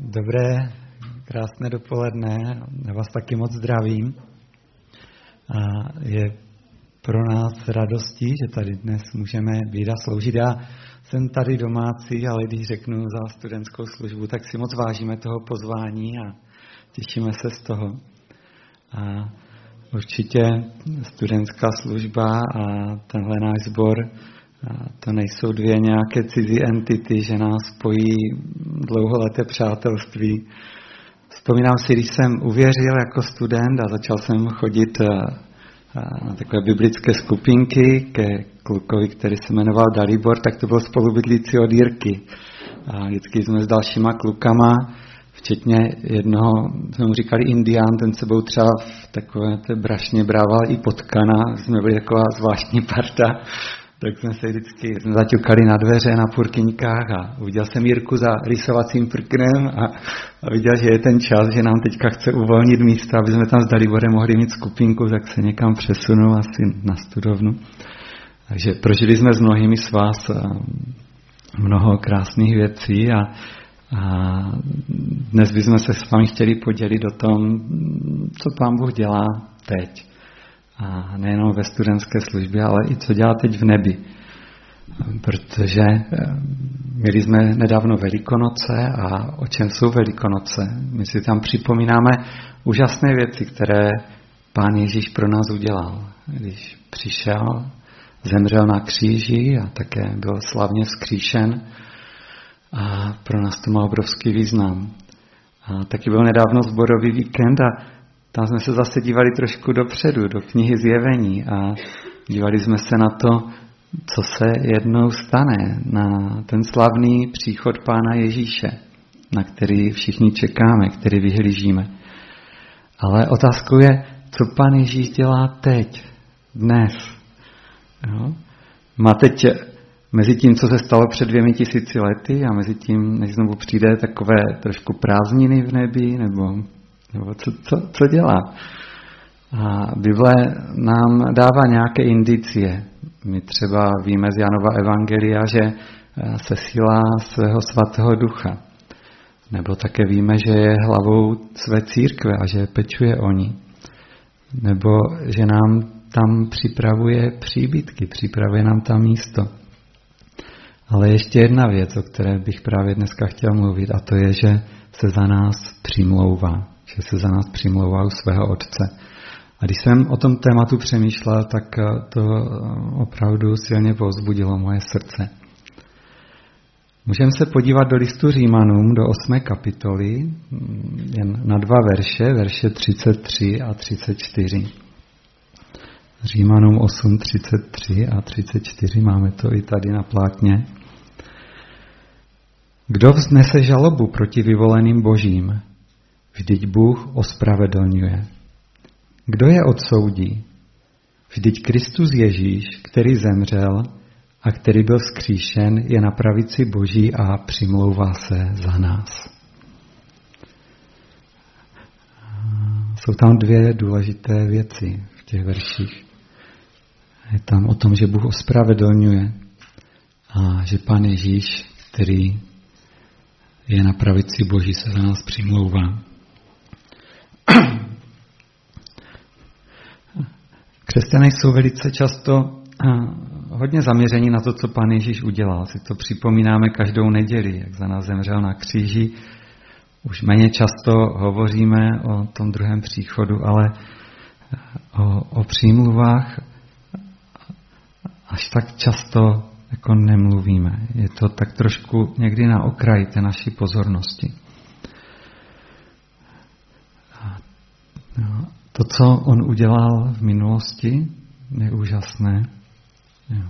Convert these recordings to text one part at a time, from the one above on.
Dobré, krásné dopoledne, já vás taky moc zdravím. A je pro nás radostí, že tady dnes můžeme být a sloužit. Já jsem tady domácí, ale když řeknu za studentskou službu, tak si moc vážíme toho pozvání a těšíme se z toho. A určitě studentská služba a tenhle náš sbor to nejsou dvě nějaké cizí entity, že nás spojí dlouholeté přátelství. Vzpomínám si, když jsem uvěřil jako student a začal jsem chodit eh, eh, na takové biblické skupinky ke klukovi, který se jmenoval Dalibor, tak to byl spolubydlící od Jirky. A vždycky jsme s dalšíma klukama, včetně jednoho, jsme mu říkali Indián, ten sebou třeba v takové té brašně brával i potkana, jsme byli taková zvláštní parta, tak jsme se vždycky jsme zaťukali na dveře na purkyňkách a uviděl jsem Jirku za rysovacím prknem a, a viděl, že je ten čas, že nám teďka chce uvolnit místo, aby jsme tam s Daliborem mohli mít skupinku, tak se někam přesunul asi na studovnu. Takže prožili jsme s mnohými z vás eh, mnoho krásných věcí a, a dnes bychom se s vámi chtěli podělit o tom, co Pán Bůh dělá teď a nejenom ve studentské službě, ale i co dělá teď v nebi. Protože eh, měli jsme nedávno Velikonoce a o čem jsou Velikonoce? My si tam připomínáme úžasné věci, které Pán Ježíš pro nás udělal. Když přišel, zemřel na kříži a také byl slavně vzkříšen a pro nás to má obrovský význam. A taky byl nedávno zborový víkend a tam jsme se zase dívali trošku dopředu, do knihy Zjevení a dívali jsme se na to, co se jednou stane, na ten slavný příchod Pána Ježíše, na který všichni čekáme, který vyhlížíme. Ale otázkou je, co Pán Ježíš dělá teď, dnes. Jo? Má teď mezi tím, co se stalo před dvěmi tisíci lety a mezi tím, než znovu přijde takové trošku prázdniny v nebi, nebo nebo co, co, co dělá? A Bible nám dává nějaké indicie. My třeba víme z Janova Evangelia, že eh, se sílá svého svatého ducha. Nebo také víme, že je hlavou své církve a že pečuje o ní. Nebo že nám tam připravuje příbytky, připravuje nám tam místo. Ale ještě jedna věc, o které bych právě dneska chtěl mluvit, a to je, že se za nás přimlouvá že se za nás přimlouvá u svého Otce. A když jsem o tom tématu přemýšlel, tak eh, to eh, opravdu silně povzbudilo moje srdce. Můžeme se podívat do listu Římanům, do 8. kapitoly, mm, jen na dva verše, verše 33 a 34. Římanům 8, 33 a 34, máme to i tady na plátně. Kdo vznese žalobu proti vyvoleným božím? Vždyť Bůh ospravedlňuje. Kdo je odsoudí? Vždyť Kristus Ježíš, který zemřel a který byl skříšen, je na pravici Boží a přimlouvá se za nás. Jsou tam dvě důležité věci v těch verších. Je tam o tom, že Bůh ospravedlňuje a že Pán Ježíš, který je na pravici Boží, se za nás přimlouvá. Křesťané jsou velice často hodně zaměření na to, co Pán Ježíš udělal. Si to připomínáme každou neděli, jak za nás zemřel na kříži. Už méně často hovoříme o tom druhém příchodu, ale o, o přímluvách až tak často jako nemluvíme. Je to tak trošku někdy na okraji té naší pozornosti. To, co on udělal v minulosti, je úžasné, jo.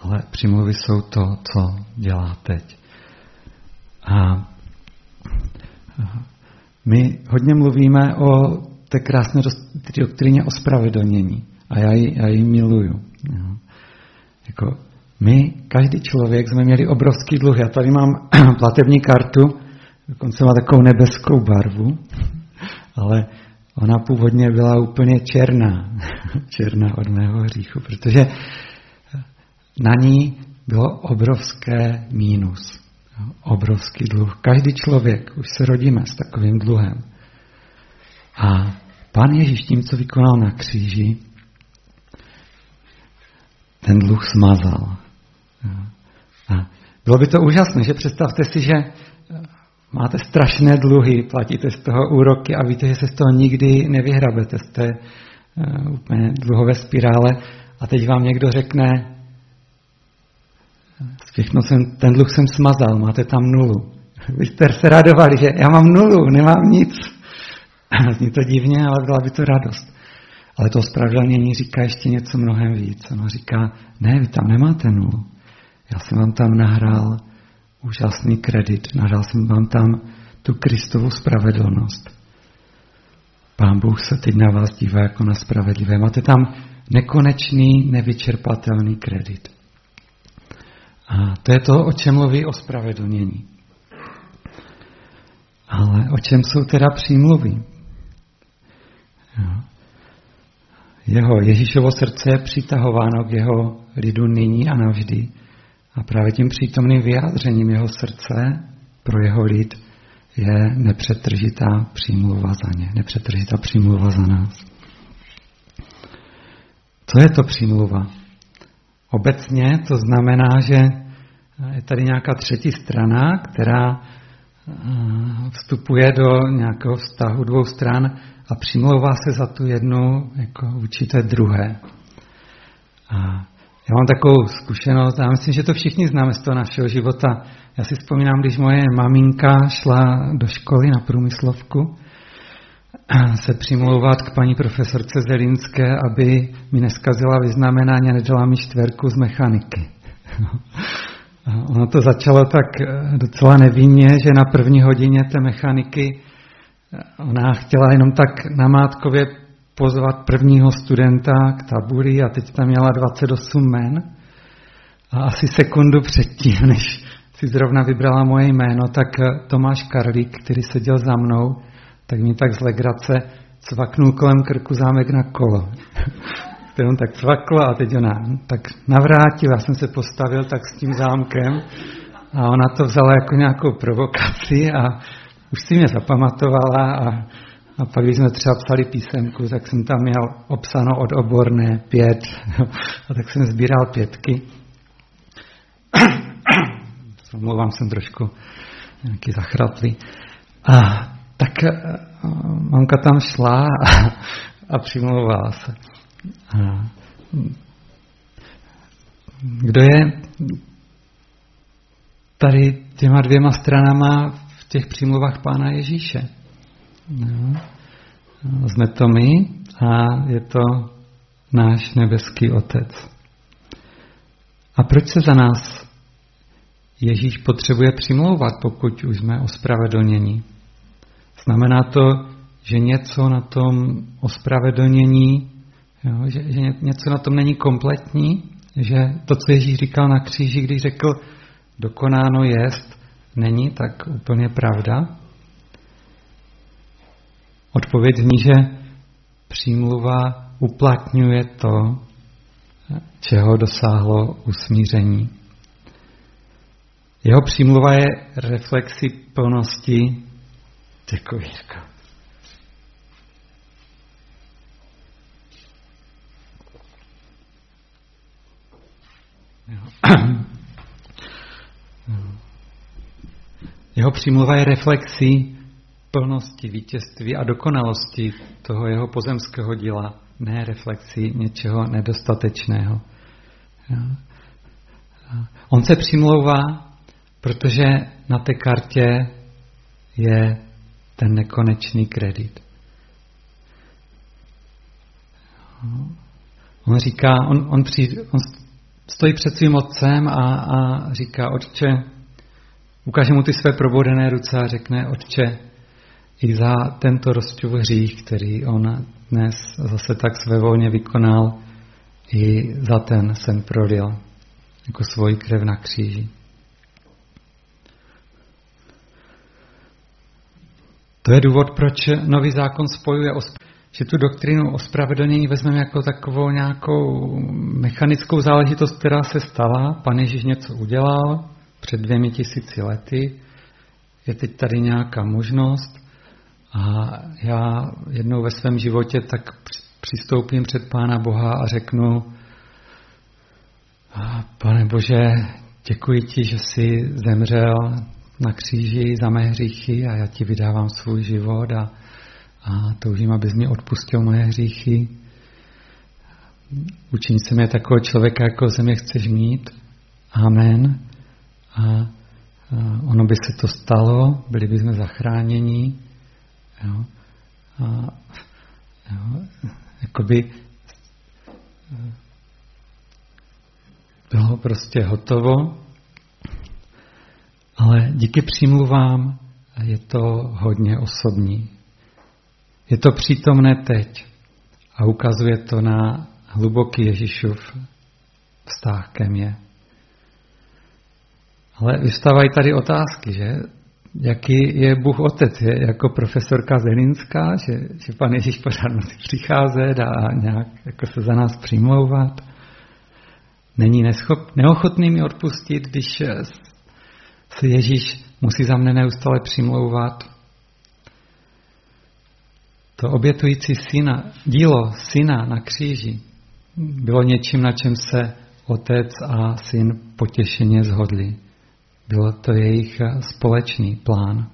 ale přimluvy jsou to, co dělá teď. A my hodně mluvíme o té krásné doktríně o spravedlnění a já ji, já ji miluju. Jo. Jako my, každý člověk, jsme měli obrovský dluh. Já tady mám platební kartu, dokonce má takovou nebeskou barvu, ale ona původně byla úplně černá, černá od mého hříchu, protože na ní bylo obrovské mínus. Obrovský dluh. Každý člověk, už se rodíme s takovým dluhem. A Pán Ježíš tím, co vykonal na kříži, ten dluh smazal. A bylo by to úžasné, že představte si, že máte strašné dluhy, platíte z toho úroky a víte, že se z toho nikdy nevyhrabete, jste uh, úplně dluhové spirále a teď vám někdo řekne, všechno jsem, ten dluh jsem smazal, máte tam nulu. Vy jste se radovali, že já mám nulu, nemám nic. Zní to divně, ale byla by to radost. Ale to ospravedlnění říká ještě něco mnohem víc. Ono říká, ne, vy tam nemáte nulu. Já jsem vám tam nahrál úžasný kredit, nahrál jsem vám tam tu Kristovu spravedlnost. Pán Bůh se teď na vás dívá jako na spravedlivé. Máte tam nekonečný, nevyčerpatelný kredit. A to je to, o čem mluví o spravedlnění. Ale o čem jsou teda přímluvy? Jeho Ježíšovo srdce je přitahováno k jeho lidu nyní a navždy. A právě tím přítomným vyjádřením jeho srdce pro jeho lid je nepřetržitá přímluva za ně, nepřetržitá přímluva za nás. Co je to přímluva? Obecně to znamená, že je tady nějaká třetí strana, která eh, vstupuje do nějakého vztahu dvou stran a přimlouvá se za tu jednu jako vůči té druhé. A já mám takovou zkušenost a myslím, že to všichni známe z toho našeho života. Já si vzpomínám, když moje maminka šla do školy na průmyslovku se přimlouvat k paní profesorce Zelinské, aby mi neskazila vyznamenání a nedala mi čtverku z mechaniky. ono to začalo tak eh, docela nevinně, že na první hodině té mechaniky eh, ona chtěla jenom tak namátkově pozvat prvního studenta k tabuli a teď tam měla 28 men. A asi sekundu předtím, než si zrovna vybrala moje jméno, tak eh, Tomáš Karlík, který seděl za mnou, tak mi tak z legrace cvaknul kolem krku zámek na kolo. Který on tak cvakl a teď ona tak navrátil, já jsem se postavil tak s tím zámkem a ona to vzala jako nějakou provokaci a už si mě zapamatovala a, a pak, když jsme třeba psali písemku, tak jsem tam měl obsano od oborné pět a tak jsem sbíral pětky. Omlouvám jsem trošku nějaký zachratlý. A tak uh, mamka tam šla a, a přimlouvala se. A, kdo je tady těma dvěma stranama v těch přímluvách Pána Ježíše? No. Jsme to my a je to náš nebeský Otec. A proč se za nás Ježíš potřebuje přimlouvat, pokud už jsme ospravedlněni? Znamená to, že něco na tom ospravedlnění, jo, že, že něco na tom není kompletní, že to, co Ježíš říkal na kříži, když řekl, dokonáno jest, není tak úplně pravda. Odpověď zní, že přímluva uplatňuje to, čeho dosáhlo usmíření. Jeho přímluva je reflexi plnosti Děkuji, Jirko. Jeho přímluva je reflexí plnosti, vítězství a dokonalosti toho jeho pozemského díla, ne reflexí něčeho nedostatečného. On se přimlouvá, protože na té kartě je ten nekonečný kredit. On říká, on, on, přijde, on stojí před svým otcem a, a říká, otče, ukáže mu ty své probodené ruce a řekne, otče, i za tento rozčuv hřích, který on dnes zase tak svévolně vykonal, i za ten jsem prolil jako svoji krev na kříži. To je důvod, proč nový zákon spojuje, že tu doktrínu ospravedlnění vezmeme jako takovou nějakou mechanickou záležitost, která se stala. Pan Ježíš něco udělal, před dvěmi tisíci lety, je teď tady nějaká možnost a já jednou ve svém životě tak přistoupím před Pána Boha a řeknu, pane Bože, děkuji ti, že jsi zemřel na kříži za mé hříchy a já ti vydávám svůj život a, a toužím, abys mi odpustil moje hříchy. Učin se mě takového člověka, jako země chceš mít. Amen. A, a ono by se to stalo, byli bychom zachráněni. Jo. A, jo, jakoby bylo prostě hotovo, ale díky přímluvám je to hodně osobní. Je to přítomné teď a ukazuje to na hluboký Ježíšův vztah ke mně. Ale vystávají tady otázky, že? Jaký je Bůh Otec? Je jako profesorka Zelinská, že, že pan Ježíš pořád musí přicházet a nějak jako se za nás přimlouvat? Není neschop, neochotný mi odpustit, když se Ježíš musí za mne neustále přimlouvat? To obětující syna, dílo syna na kříži bylo něčím, na čem se otec a syn potěšeně zhodli. Byl to jejich společný plán.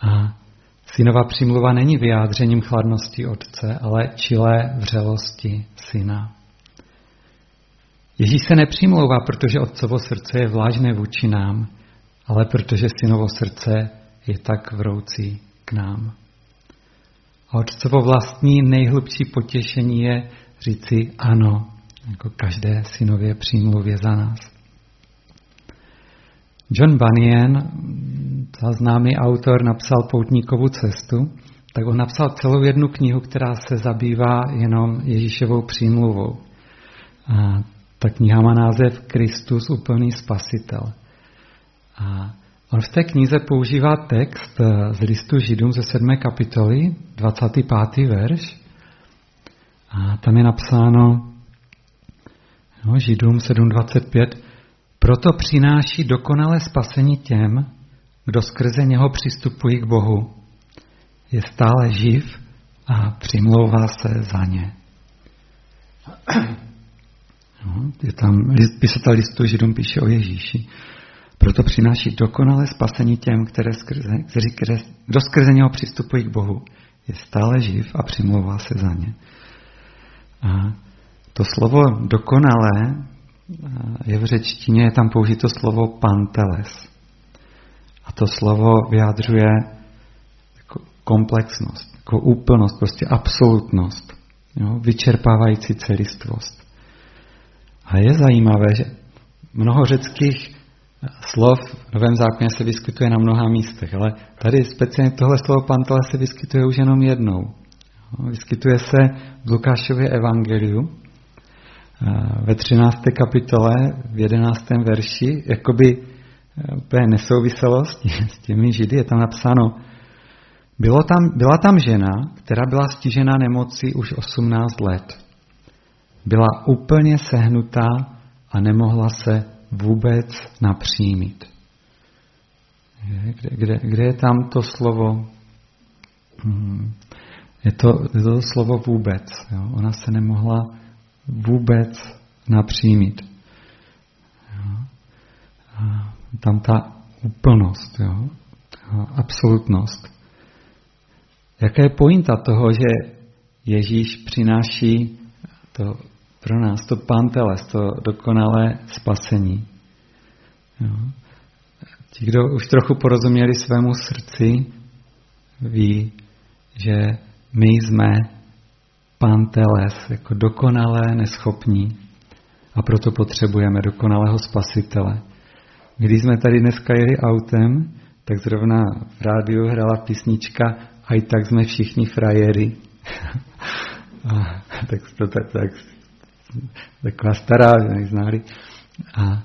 A synova přimluva není vyjádřením chladnosti otce, ale čilé vřelosti syna. Ježíš se nepřimlouvá, protože otcovo srdce je vlážné vůči nám, ale protože synovo srdce je tak vroucí k nám. A otcovo vlastní nejhlubší potěšení je říci ano, jako každé synově přímluvě za nás. John Bunyan, známý autor, napsal Poutníkovu cestu, tak on napsal celou jednu knihu, která se zabývá jenom Ježíšovou přímluvou. A ta kniha má název Kristus, úplný spasitel. A on v té knize používá text z listu Židům ze 7. kapitoly, 25. verš. A tam je napsáno no, Židům 7.25 proto přináší dokonalé spasení těm, kdo skrze něho přistupují k Bohu. Je stále živ a přimlouvá se za ně. No, je tam, pisatel listu Židům píše o Ježíši. Proto přináší dokonalé spasení těm, které skrze, kteří, které, kdo skrze něho přistupují k Bohu. Je stále živ a přimlouvá se za ně. A to slovo dokonalé je v řečtině, je tam použito slovo panteles. A to slovo vyjadřuje jako komplexnost, jako úplnost, prostě absolutnost, jo, vyčerpávající celistvost. A je zajímavé, že mnoho řeckých slov v Novém zákoně se vyskytuje na mnoha místech, ale tady speciálně tohle slovo pantele se vyskytuje už jenom jednou. Vyskytuje se v Lukášově evangeliu, ve 13. kapitole, v 11. verši, jakoby eh, úplně nesouviselost s těmi židy, je tam napsáno, bylo tam, byla tam žena, která byla stižena nemocí už 18 let. Byla úplně sehnutá a nemohla se vůbec napřímit. Kde, kde, kde je tam to slovo? Hmm. Je to, je to slovo vůbec. Jo? Ona se nemohla vůbec napřímit. Tam ta úplnost, jo? absolutnost. Jaká je pointa toho, že Ježíš přináší to pro nás to panteles, to dokonalé spasení. Jo? Ti, kdo už trochu porozuměli svému srdci, ví, že my jsme panteles, jako dokonalé neschopní a proto potřebujeme dokonalého spasitele. Když jsme tady dneska jeli autem, tak zrovna v rádiu hrála písnička a i tak jsme všichni frajery. a, tak to tak, tak, taková stará, znali. A,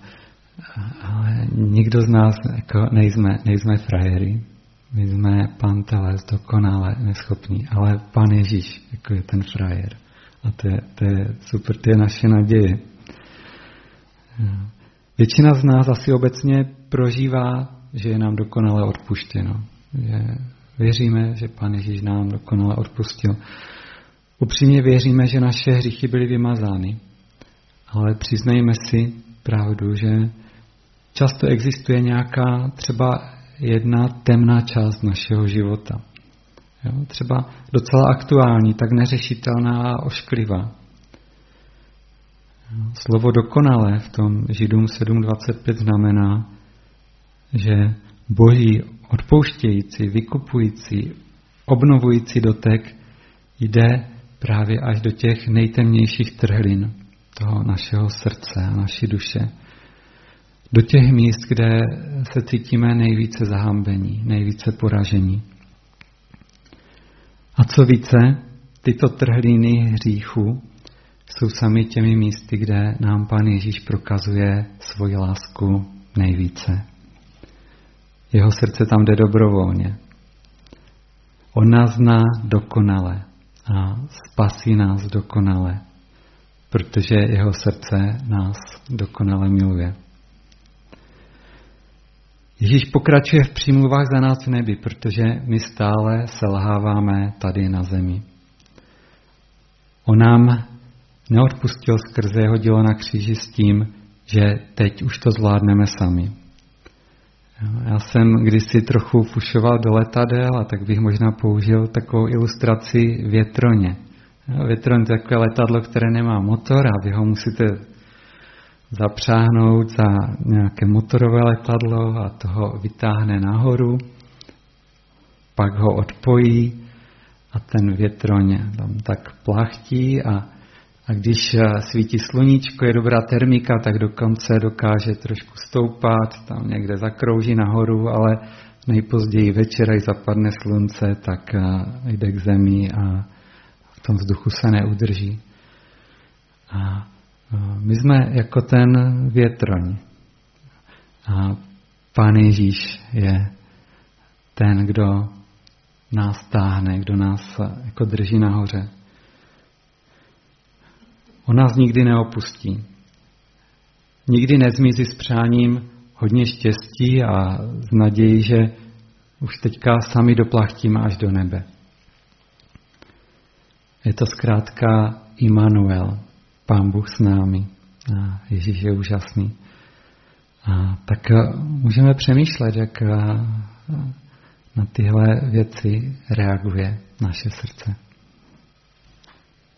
ale nikdo z nás jako nejsme, nejsme frajery. My jsme panteles, dokonale neschopní, ale pan Ježíš jako je ten frajer. A to je, to je super, to je naše naděje. Většina z nás asi obecně prožívá, že je nám dokonale odpuštěno. Že věříme, že Pán Ježíš nám dokonale odpustil. Upřímně věříme, že naše hříchy byly vymazány. Ale přiznejme si pravdu, že často existuje nějaká třeba jedna temná část našeho života. Jo? Třeba docela aktuální, tak neřešitelná a ošklivá. Slovo dokonalé v tom Židům 7.25 znamená, že boží odpouštějící, vykupující, obnovující dotek jde právě až do těch nejtemnějších trhlin toho našeho srdce a naší duše. Do těch míst, kde se cítíme nejvíce zahambení, nejvíce poražení. A co více, tyto trhliny hříchu jsou sami těmi místy, kde nám Pán Ježíš prokazuje svoji lásku nejvíce. Jeho srdce tam jde dobrovolně. On nás zná dokonale a spasí nás dokonale, protože jeho srdce nás dokonale miluje. Ježíš pokračuje v přímluvách za nás v nebi, protože my stále selháváme tady na zemi. On nám neodpustil skrze jeho dílo na kříži s tím, že teď už to zvládneme sami. Já jsem kdysi trochu fušoval do letadel a tak bych možná použil takovou ilustraci větroně. Větron je takové letadlo, které nemá motor a vy ho musíte zapřáhnout za nějaké motorové letadlo a toho vytáhne nahoru, pak ho odpojí a ten větroň tam tak plachtí a a když eh, svítí sluníčko, je dobrá termika, tak dokonce dokáže trošku stoupat, tam někde zakrouží nahoru, ale nejpozději večer, až zapadne slunce, tak eh, jde k zemi a v tom vzduchu se neudrží. A my jsme jako ten větroň. A Pán Ježíš je ten, kdo nás táhne, kdo nás jako drží nahoře. On nás nikdy neopustí. Nikdy nezmizí s přáním hodně štěstí a z naději, že už teďka sami doplachtíme až do nebe. Je to zkrátka Immanuel, Pán Bůh s námi. A Ježíš je úžasný. A tak eh, můžeme přemýšlet, jak eh, na tyhle věci reaguje naše srdce.